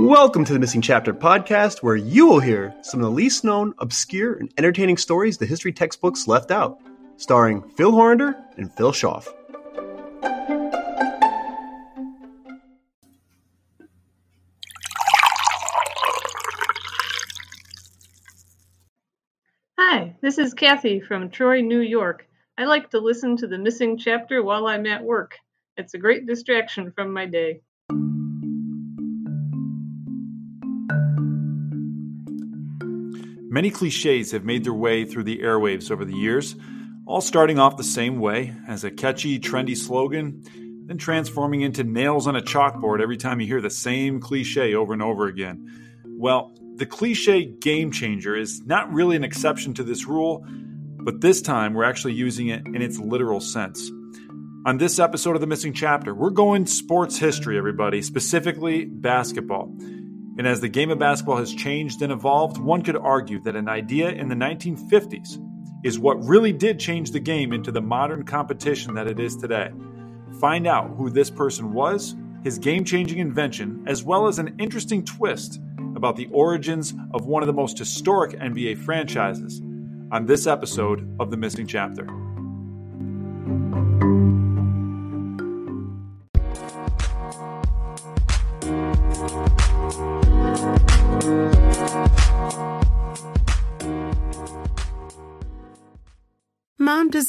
Welcome to the Missing Chapter podcast, where you will hear some of the least known, obscure, and entertaining stories the history textbooks left out, starring Phil Horander and Phil Schaff. Hi, this is Kathy from Troy, New York. I like to listen to the missing chapter while I'm at work. It's a great distraction from my day. Many cliches have made their way through the airwaves over the years, all starting off the same way as a catchy, trendy slogan, then transforming into nails on a chalkboard every time you hear the same cliche over and over again. Well, the cliche game changer is not really an exception to this rule, but this time we're actually using it in its literal sense. On this episode of The Missing Chapter, we're going sports history, everybody, specifically basketball. And as the game of basketball has changed and evolved, one could argue that an idea in the 1950s is what really did change the game into the modern competition that it is today. Find out who this person was, his game changing invention, as well as an interesting twist about the origins of one of the most historic NBA franchises on this episode of The Missing Chapter.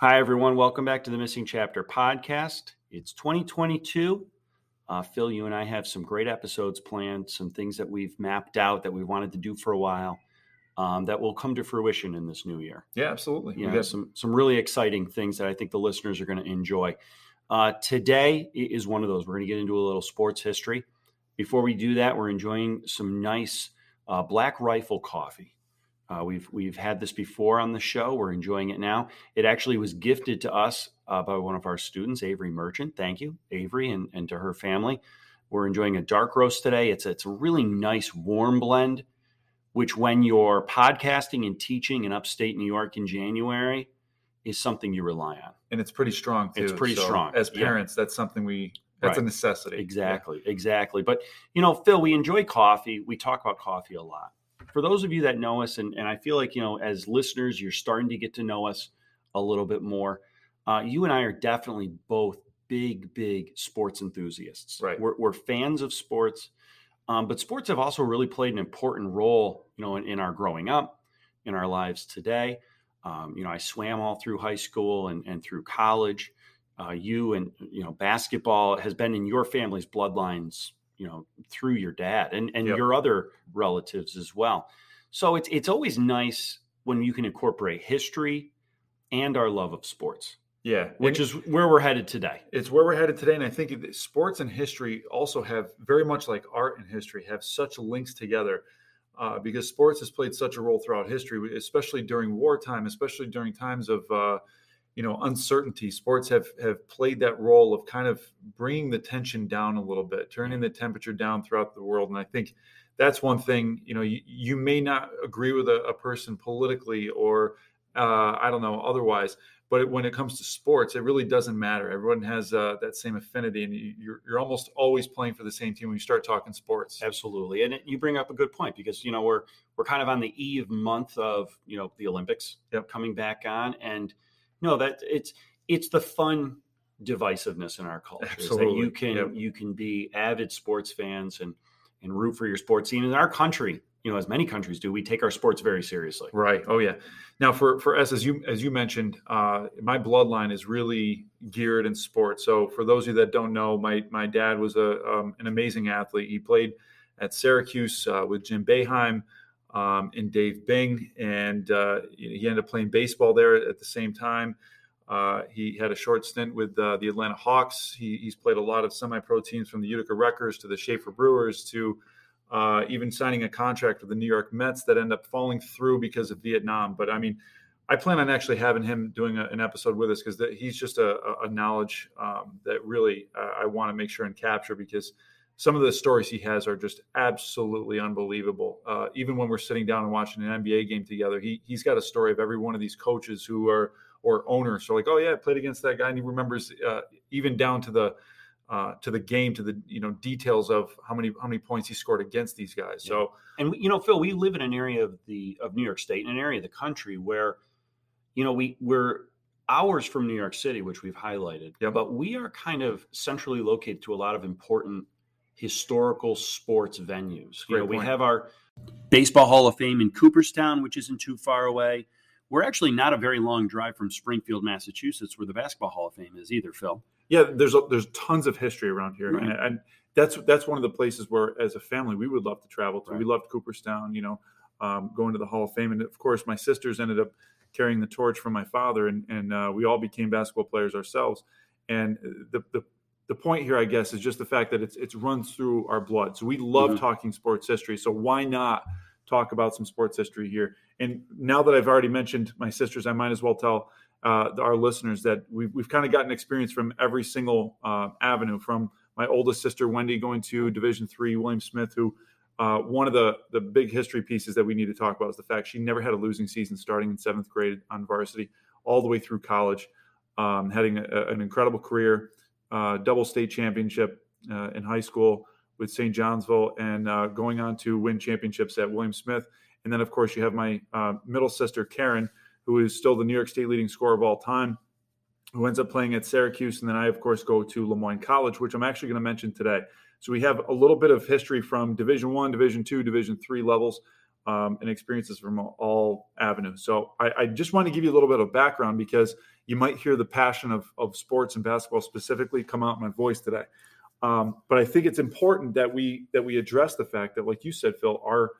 Hi, everyone. Welcome back to the Missing Chapter podcast. It's 2022. Uh, Phil, you and I have some great episodes planned, some things that we've mapped out that we wanted to do for a while um, that will come to fruition in this new year. Yeah, absolutely. You know, some some really exciting things that I think the listeners are going to enjoy. Uh, today is one of those. We're going to get into a little sports history. Before we do that, we're enjoying some nice uh, Black Rifle coffee. Uh, we've we've had this before on the show. We're enjoying it now. It actually was gifted to us uh, by one of our students, Avery Merchant. Thank you, Avery, and, and to her family. We're enjoying a dark roast today. It's a, it's a really nice warm blend, which when you're podcasting and teaching in upstate New York in January is something you rely on. And it's pretty strong too. It's pretty So strong. As Yeah. parents, that's something we that's a necessity. Exactly, exactly. But you know, Phil, we enjoy coffee. We talk about coffee a lot. For those of you that know us, and, and I feel like you know, as listeners, you're starting to get to know us a little bit more. Uh, you and I are definitely both big, big sports enthusiasts. Right. We're, we're fans of sports, um, but sports have also really played an important role, you know, in, in our growing up, in our lives today. Um, you know, I swam all through high school and, and through college. Uh, you and you know, basketball has been in your family's bloodlines, you know, through your dad and and Yep. your other relatives as well. So it's it's always nice when you can incorporate history and our love of sports, Yeah. which And is where we're headed today. it's where we're headed today. And I think sports and history also have very much like art and history have such links together. Uh, because sports has played such a role throughout history, especially during wartime, especially during times of uh, you know uncertainty. Sports have have played that role of kind of bringing the tension down a little bit, turning the temperature down throughout the world. And I think that's one thing. You know, you, you may not agree with a, a person politically or uh, I don't know otherwise, but when it comes to sports, it really doesn't matter. Everyone has uh, that same affinity, and you- you're you're almost always playing for the same team when you start talking sports. Absolutely, and it, you bring up a good point because you know we're we're kind of on the eve month of you know the Olympics Yep. coming back on, and no, that it's it's the fun divisiveness in our culture is that Absolutely, you can yep. you can be avid sports fans and and root for your sports team. In our country, you know, as many countries do, we take our sports very seriously. Right. Oh yeah. Now for for us, as you as you mentioned, uh, my bloodline is really geared in sports. So for those of you that don't know, my my dad was a um, an amazing athlete. He played at Syracuse uh, with Jim Boeheim um, and Dave Bing, and uh, he ended up playing baseball there at the same time. Uh, he had a short stint with uh, the Atlanta Hawks. He, he's played a lot of semi-pro teams from the Utica Wreckers to the Schaefer Brewers to uh, even signing a contract with the New York Mets that ended up falling through because of Vietnam. But I mean, I plan on actually having him doing a, an episode with us because he's just a, a knowledge um, that really uh, I want to make sure and capture because some of the stories he has are just absolutely unbelievable. Uh, even when we're sitting down and watching an NBA game together, he he's got a story of every one of these coaches who are or owners. So like, oh yeah, I played against that guy, and he remembers uh, even down to the uh, to the game, to the you know details of how many how many points he scored against these guys. Yeah. So and you know, Phil, we live in an area of the of New York State, in an area of the country where you know we we're hours from New York City, which we've highlighted. Yeah. But we are kind of centrally located to a lot of important historical sports venues. You know, we have our Baseball Hall of Fame in Cooperstown, which isn't too far away. We're actually not a very long drive from Springfield, Massachusetts, where the Basketball Hall of Fame is either, Phil. Yeah, there's a, there's tons of history around here, right. and, and, that's that's one of the places where, as a family, we would love to travel to. Right. We loved Cooperstown, you know, um, going to the Hall of Fame, and of course, my sisters ended up carrying the torch from my father, and and uh, we all became basketball players ourselves. And the the the point here, I guess, is just the fact that it's it's runs through our blood. So we love mm-hmm. talking sports history. So why not talk about some sports history here? And now that I've already mentioned my sisters, I might as well tell uh, our listeners that we've we've kind of gotten experience from every single uh, avenue. From my oldest sister Wendy going to Division three, William Smith, who uh, one of the the big history pieces that we need to talk about is the fact she never had a losing season starting in seventh grade on varsity all the way through college, um, having a, an incredible career uh, double state championship uh, in high school with St. Johnsville and uh, going on to win championships at William Smith. And then, of course, you have my uh, middle sister, Karen, who is still the New York State leading scorer of all time, who ends up playing at Syracuse. And then I, of course, go to Le Moyne College, which I'm actually going to mention today. So we have a little bit of history from Division One, Division Two, Division Three levels. Um, and experiences from all avenues. So I, I, just want to give you a little bit of background because you might hear the passion of, of sports and basketball specifically come out in my voice today. Um, but I think it's important that we that we address the fact that, like you said, Phil, our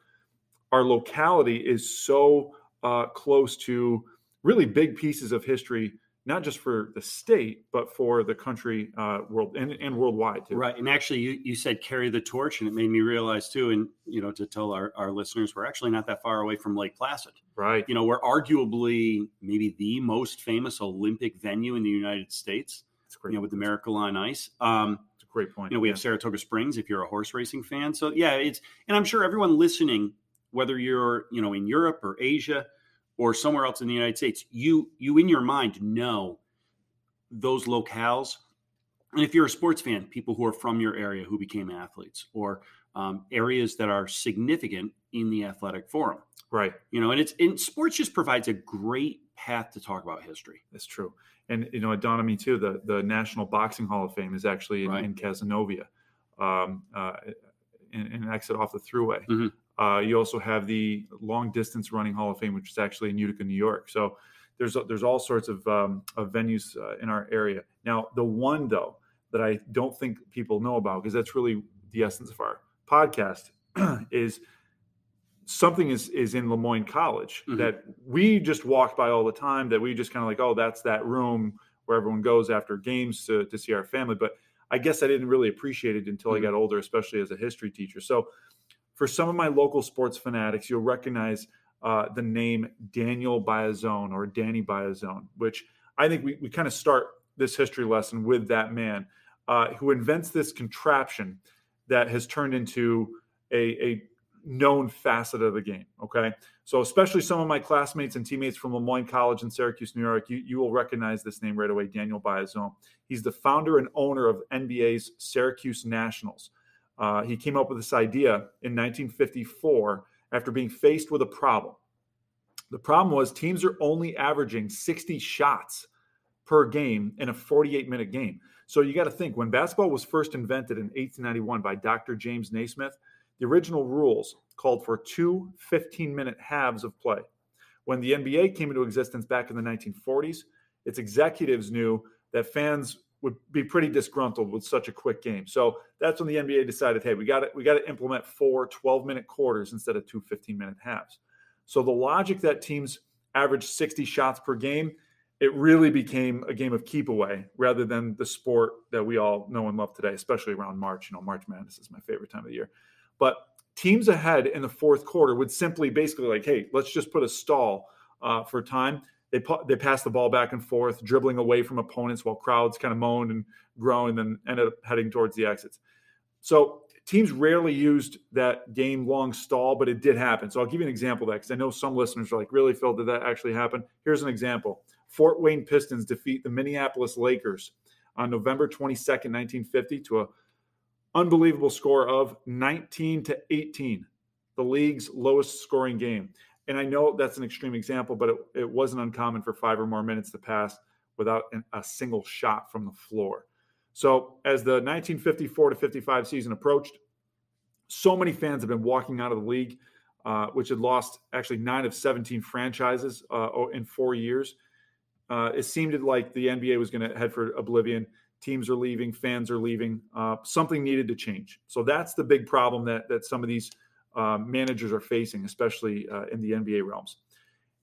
our locality is so uh, close to really big pieces of history not just for the state, but for the country, uh, world and, and worldwide too. Right. And actually, you, you said carry the torch, and it made me realize too, and you know, to tell our, our listeners, we're actually not that far away from Lake Placid. Right. You know, we're arguably maybe the most famous Olympic venue in the United States. That's great. You know, with the Miracle on Ice. Um, It's a great point. You know, we yeah. have Saratoga Springs if you're a horse racing fan. So yeah, it's and I'm sure everyone listening, whether you're you know in Europe or Asia or somewhere else in the United States, you you in your mind know those locales. And if you're a sports fan, people who are from your area who became athletes, or um, areas that are significant in the athletic forum, right? You know, and it's and sports just provides a great path to talk about history. That's true, and you know, it dawned on me too. The the National Boxing Hall of Fame is actually in, right. in Cazenovia, um, uh, in, in, an exit off the Thruway. Mm-hmm. Uh, you also have the Long Distance Running Hall of Fame, which is actually in Utica, New York. So there's there's all sorts of, um, of venues uh, in our area. Now, the one though that I don't think people know about because that's really the essence of our podcast is something is is in Le Moyne College mm-hmm. that we just walk by all the time. That we just kind of like, oh, that's that room where everyone goes after games to to see our family. But I guess I didn't really appreciate it until mm-hmm. I got older, especially as a history teacher. So for some of my local sports fanatics, you'll recognize uh, the name Daniel Biasone or Danny Biasone, which I think we, we kind of start this history lesson with that man uh, who invents this contraption that has turned into a, a known facet of the game. Okay. So, especially some of my classmates and teammates from Le Moyne College in Syracuse, New York, you, you will recognize this name right away Daniel Biasone. He's the founder and owner of NBA's Syracuse Nationals. Uh, he came up with this idea in 1954 after being faced with a problem. The problem was teams are only averaging 60 shots per game in a 48 minute game. So you got to think when basketball was first invented in 1891 by Dr. James Naismith, the original rules called for two 15 minute halves of play. When the NBA came into existence back in the 1940s, its executives knew that fans would be pretty disgruntled with such a quick game. So that's when the NBA decided, hey, we got to we got to implement four 12-minute quarters instead of two 15-minute halves. So the logic that teams average 60 shots per game, it really became a game of keep away rather than the sport that we all know and love today, especially around March. You know, March Madness is my favorite time of the year. But teams ahead in the fourth quarter would simply basically like, hey, let's just put a stall uh, for time. They they pass the ball back and forth, dribbling away from opponents while crowds kind of moaned and groaned, and then ended up heading towards the exits. So teams rarely used that game long stall, but it did happen. So I'll give you an example of that because I know some listeners are like, really, Phil, did that actually happen? Here's an example Fort Wayne Pistons defeat the Minneapolis Lakers on November 22nd, 1950, to a unbelievable score of 19 to 18, the league's lowest scoring game. And I know that's an extreme example, but it, it wasn't uncommon for five or more minutes to pass without an, a single shot from the floor. So, as the 1954 to 55 season approached, so many fans have been walking out of the league, uh, which had lost actually nine of 17 franchises uh, in four years. Uh, it seemed like the NBA was going to head for oblivion teams are leaving, fans are leaving. Uh, something needed to change. So that's the big problem that that some of these uh, managers are facing, especially uh, in the NBA realms.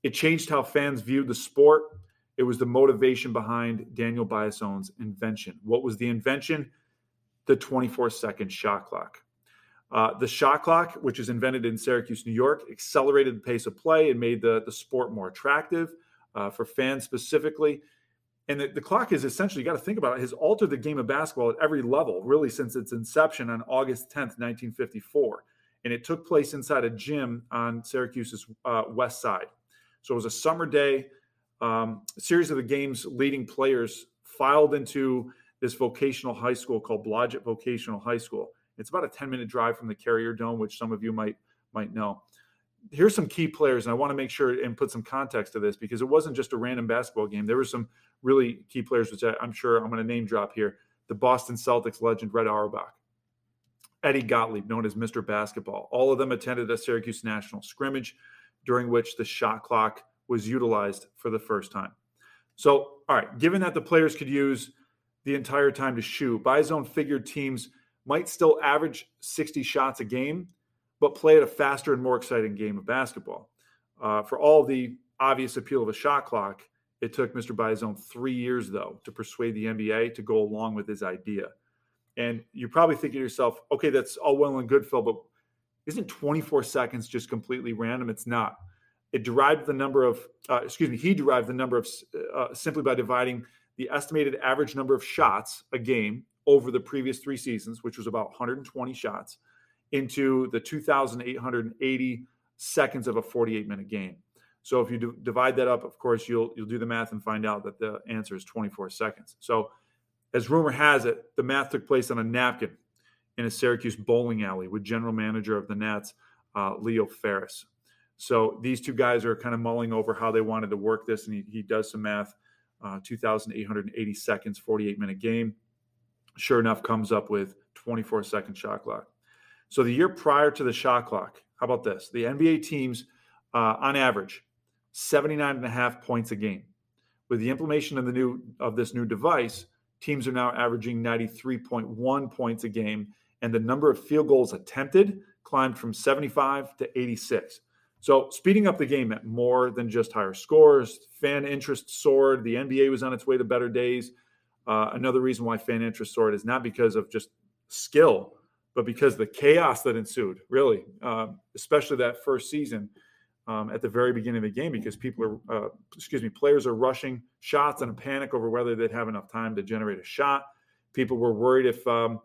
It changed how fans viewed the sport. It was the motivation behind Daniel Biasone's invention. What was the invention? The 24 second shot clock. Uh, the shot clock, which is invented in Syracuse, New York, accelerated the pace of play and made the, the sport more attractive uh, for fans specifically and the, the, clock is essentially you got to think about it has altered the game of basketball at every level really since its inception on august 10th 1954 and it took place inside a gym on syracuse's uh, west side so it was a summer day um, a series of the game's leading players filed into this vocational high school called blodgett vocational high school it's about a 10 minute drive from the carrier dome which some of you might might know here's some key players, and I want to make sure and put some context to this because it wasn't just a random basketball game. There were some really key players, which I, am sure I'm going to name drop here. The Boston Celtics legend Red Auerbach, Eddie Gottlieb, known as Mr. Basketball. All of them attended a Syracuse national scrimmage during which the shot clock was utilized for the first time. So, all right, given that the players could use the entire time to shoot, Biasone figured teams might still average 60 shots a game but play at a faster and more exciting game of basketball. Uh, for all the obvious appeal of a shot clock, it took Mr. Biasone three years, though, to persuade the NBA to go along with his idea. And you're probably thinking to yourself, okay, that's all well and good, Phil, but isn't 24 seconds just completely random? It's not. It derived the number of, uh, excuse me, he derived the number of uh, simply by dividing the estimated average number of shots a game over the previous three seasons, which was about 120 shots, into the 2,880 seconds of a 48 minute game. So if you divide that up, of course, you'll you'll do the math and find out that the answer is 24 seconds. So, as rumor has it, the math took place on a napkin in a Syracuse bowling alley with general manager of the Nats, uh, Leo Ferris. So these two guys are kind of mulling over how they wanted to work this, and he, he does some math. Uh, 2,880 seconds, 48 minute game. Sure enough, comes up with 24 second shot clock. So the year prior to the shot clock, how about this? The NBA teams, uh, on average, 79 and a half points a game. With the implementation of the new of this new device, teams are now averaging 93.1 points a game, and the number of field goals attempted climbed from 75 to 86. So speeding up the game meant more than just higher scores. Fan interest soared. The NBA was on its way to better days. Uh, another reason why fan interest soared is not because of just skill, but because the chaos that ensued, really, um, especially that first season um, at the very beginning of the game, because people are, uh, excuse me, players are rushing shots in a panic over whether they'd have enough time to generate a shot. People were worried if um,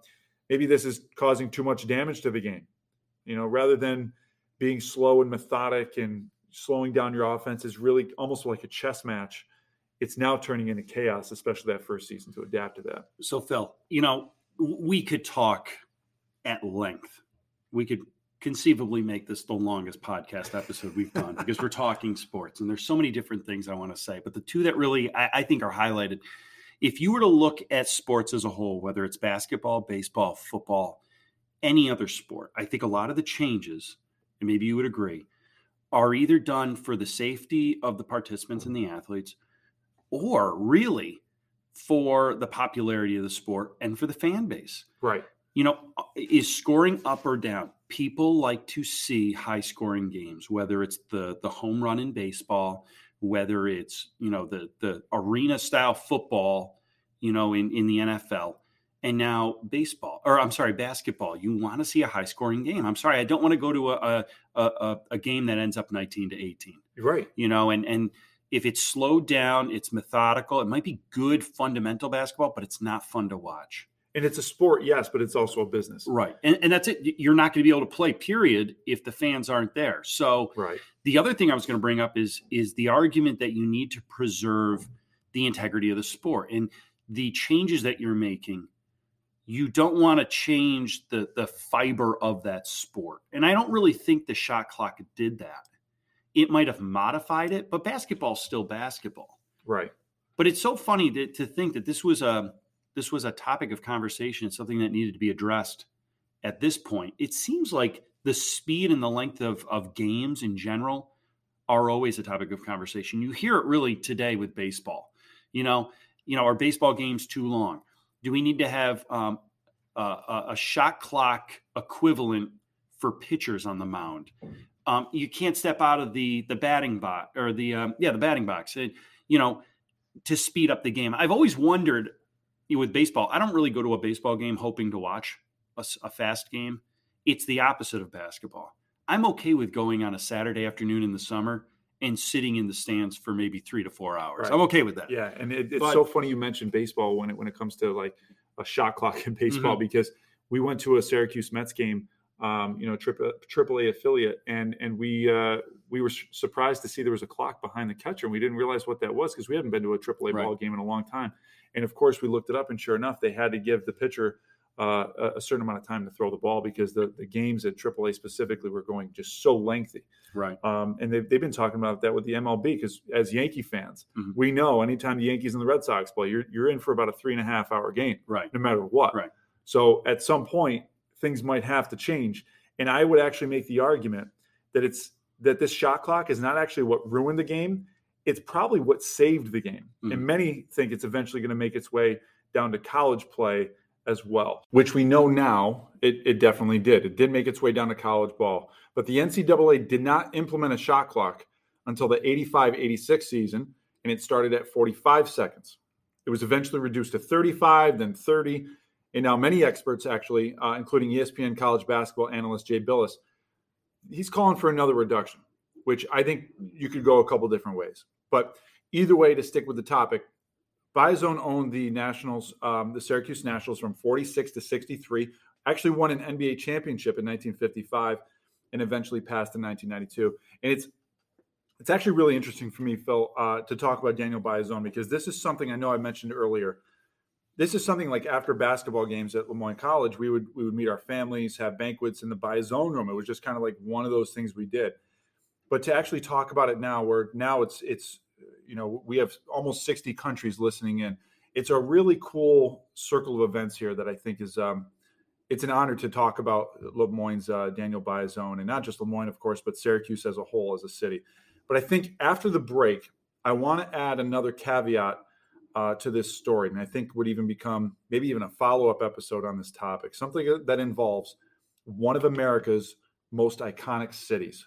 maybe this is causing too much damage to the game. You know, rather than being slow and methodic and slowing down your offense is really almost like a chess match. It's now turning into chaos, especially that first season to adapt to that. So, Phil, you know, we could talk at length. We could conceivably make this the longest podcast episode we've done because we're talking sports and there's so many different things I want to say. But the two that really I, I, think are highlighted, if you were to look at sports as a whole, whether it's basketball, baseball, football, any other sport, I think a lot of the changes, and maybe you would agree, are either done for the safety of the participants and the athletes, or really for the popularity of the sport and for the fan base. Right you know, is scoring up or down? People like to see high scoring games, whether it's the the home run in baseball, whether it's you know the the arena style football, you know, in in the NFL. and now baseball or i'm sorry basketball. You want to see a high scoring game. I'm sorry i don't want to go to a, a, a, a game that ends up 19 to 18 right. You know and and if it's slowed down it's methodical. It might be good fundamental basketball but it's not fun to watch and it's a sport yes but it's also a business right and, and that's it you're not going to be able to play period if the fans aren't there so right the other thing i was going to bring up is is the argument that you need to preserve the integrity of the sport and the changes that you're making you don't want to change the the fiber of that sport. And I don't really think the shot clock did that. It might have modified it, but basketball's still basketball. Right. But it's so funny to, to think that this was a this was a topic of conversation, something that needed to be addressed at this point. It seems like the speed and the length of, of games in general are always a topic of conversation. You hear it really today with baseball. You know, you know, are baseball games too long? do we need to have um, a, a, shot clock equivalent for pitchers on the mound? Um, you can't step out of the the batting box or the um, yeah the batting box. And, you know, to speed up the game. I've always wondered you know, with baseball. I don't really go to a baseball game hoping to watch a, a fast game. It's the opposite of basketball. I'm okay with going on a Saturday afternoon in the summer and sitting in the stands for maybe three to four hours. Right. I'm okay with that. Yeah, and it, it's but, so funny you mentioned baseball when it when it comes to like a shot clock in baseball mm-hmm. because we went to a Syracuse Mets game, um, you know, triple triple A affiliate, and and we uh, we were surprised to see there was a clock behind the catcher, and we didn't realize what that was because we hadn't been to a triple A right. ball game in a long time. And of course, we looked it up, and sure enough, they had to give the pitcher uh, a certain amount of time to throw the ball because the, the games at AAA specifically were going just so lengthy. Right. Um, and they've, they've been talking about that with the MLB because as Yankee fans, mm-hmm. we know anytime the Yankees and the Red Sox play, you're, you're in for about a three and a half hour game. Right. No matter what. Right. So at some point, things might have to change. And I would actually make the argument that it's that this shot clock is not actually what ruined the game. It's probably what saved the game. Mm-hmm. And many think it's eventually going to make its way down to college play as well, which we know now it, it definitely did. It did make its way down to college ball. But the NCAA did not implement a shot clock until the 85 86 season, and it started at 45 seconds. It was eventually reduced to 35, then 30. And now many experts, actually, uh, including ESPN college basketball analyst Jay Bilas, he's calling for another reduction, which I think you could go a couple different ways. But either way, to stick with the topic, Biasone owned the Nationals, um, the Syracuse Nationals, from 46 to 63. Actually, won an NBA championship in 1955, and eventually passed in 1992. And it's it's actually really interesting for me, Phil, uh, to talk about Daniel Biasone because this is something I know I mentioned earlier. This is something like after basketball games at Le Moyne College, we would we would meet our families, have banquets in the Biasone room. It was just kind of like one of those things we did. But to actually talk about it now, where now it's it's you know we have almost 60 countries listening in. It's a really cool circle of events here that i think is um, it's an honor to talk about le moyne's uh, daniel biasone and not just lemoyne of course but syracuse as a whole as a city. But i think after the break i want to add another caveat uh, to this story and i think would even become maybe even a follow-up episode on this topic something that involves one of america's most iconic cities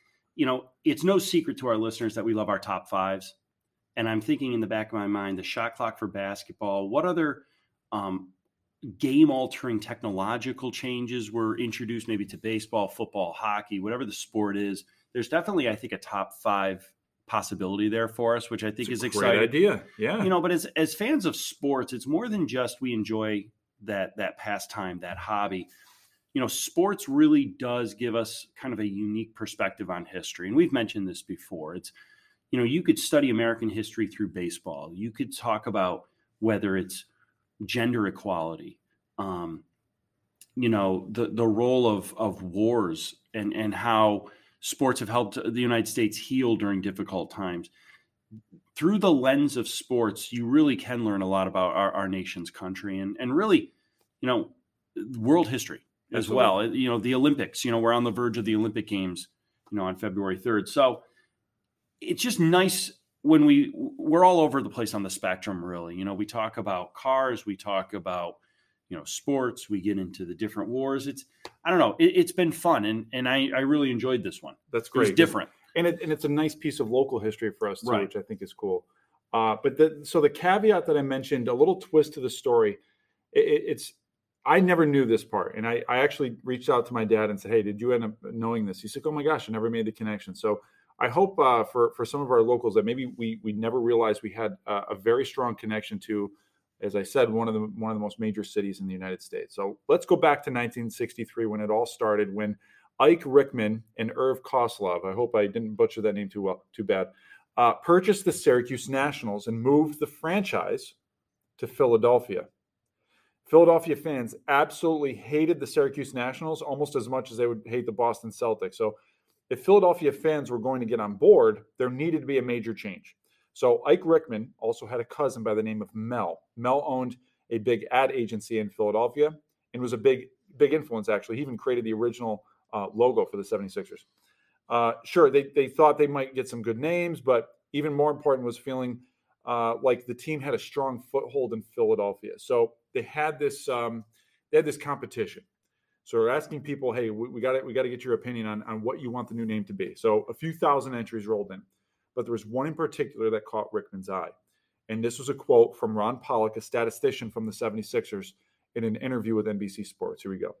you know, it's no secret to our listeners that we love our top fives. And I'm thinking in the back of my mind, the shot clock for basketball, what other um, game altering technological changes were introduced maybe to baseball, football, hockey, whatever the sport is. There's definitely, I think, a top five possibility there for us, which I think it's is exciting. idea. Yeah. You know, but as as fans of sports, it's more than just we enjoy that that pastime, that hobby you know, sports really does give us kind of a unique perspective on history. And we've mentioned this before. It's, you know, you could study American history through baseball. You could talk about whether it's gender equality, um, you know, the the role of of wars and and how sports have helped the United States heal during difficult times. Through the lens of sports, you really can learn a lot about our, our nation's country and and really, you know, world history as Absolutely. well. You know, the Olympics. You know, we're on the verge of the Olympic Games. You know, on February third. So it's just nice when we we're all over the place on the spectrum. Really, you know, we talk about cars, we talk about you know sports, we get into the different wars. It's I don't know. It, has been fun, and and I I really enjoyed this one. That's great. It's different, and it, and it's a nice piece of local history for us too, right. which I think is cool. Uh, but the, so the caveat that I mentioned, a little twist to the story, it, it's I never knew this part. And I, I actually reached out to my dad and said, Hey, did you end up knowing this? He said, Oh my gosh, I never made the connection. So I hope uh, for, for some of our locals that maybe we, we never realized we had a, a very strong connection to, as I said, one of the one of the most major cities in the United States. So let's go back to 1963 when it all started, when Ike Richman and Irv Kosloff, I hope I didn't butcher that name too well, too bad, uh, purchased the Syracuse Nationals and moved the franchise to Philadelphia. Philadelphia fans absolutely hated the Syracuse Nationals almost as much as they would hate the Boston Celtics. So, if Philadelphia fans were going to get on board, there needed to be a major change. So, Ike Richman also had a cousin by the name of Mel. Mel owned a big ad agency in Philadelphia and was a big, big influence, actually. He even created the original uh, logo for the 76ers. Uh, sure, they, they thought they might get some good names, but even more important was feeling uh, like the team had a strong foothold in Philadelphia. So they had this um, they had this competition. So we're asking people, hey, we got to we got to get your opinion on on what you want the new name to be. So a few thousand entries rolled in, but there was one in particular that caught Richman's eye. And this was a quote from Ron Pollock, a statistician from the 76ers, in an interview with NBC Sports. Here we go.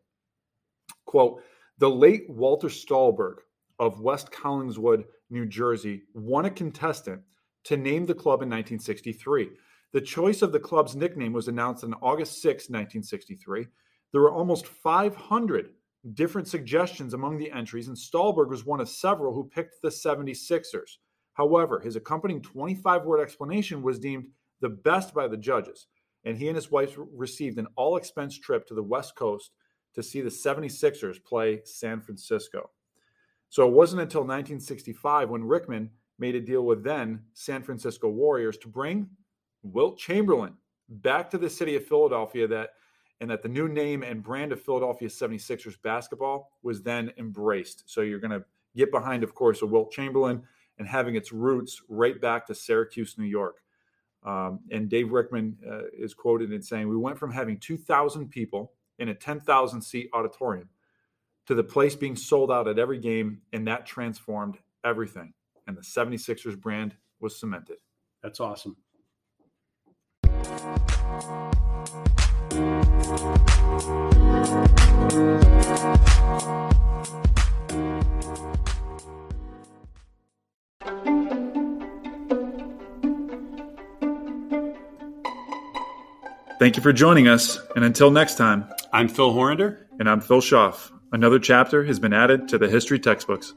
Quote, the late Walter Stahlberg of West Collingswood, New Jersey, won a contestant to name the club in 1963. The choice of the club's nickname was announced on August 6, 1963. There were almost 500 different suggestions among the entries, and Stahlberg was one of several who picked the 76ers. However, his accompanying 25 word explanation was deemed the best by the judges, and he and his wife received an all expense trip to the West Coast to see the 76ers play San Francisco. So it wasn't until 1965 when Richman made a deal with then San Francisco Warriors to bring Wilt Chamberlain back to the city of Philadelphia that and that the new name and brand of Philadelphia 76ers basketball was then embraced. So you're going to get behind, of course, a Wilt Chamberlain and having its roots right back to Syracuse, New York. Um, and Dave Richman uh, is quoted in saying, We went from having 2,000 people in a 10,000 seat auditorium to the place being sold out at every game, and that transformed everything. And the 76ers brand was cemented. That's awesome. Thank you for joining us, and until next time, I'm Phil Horander. And I'm Phil Schaff. Another chapter has been added to the history textbooks.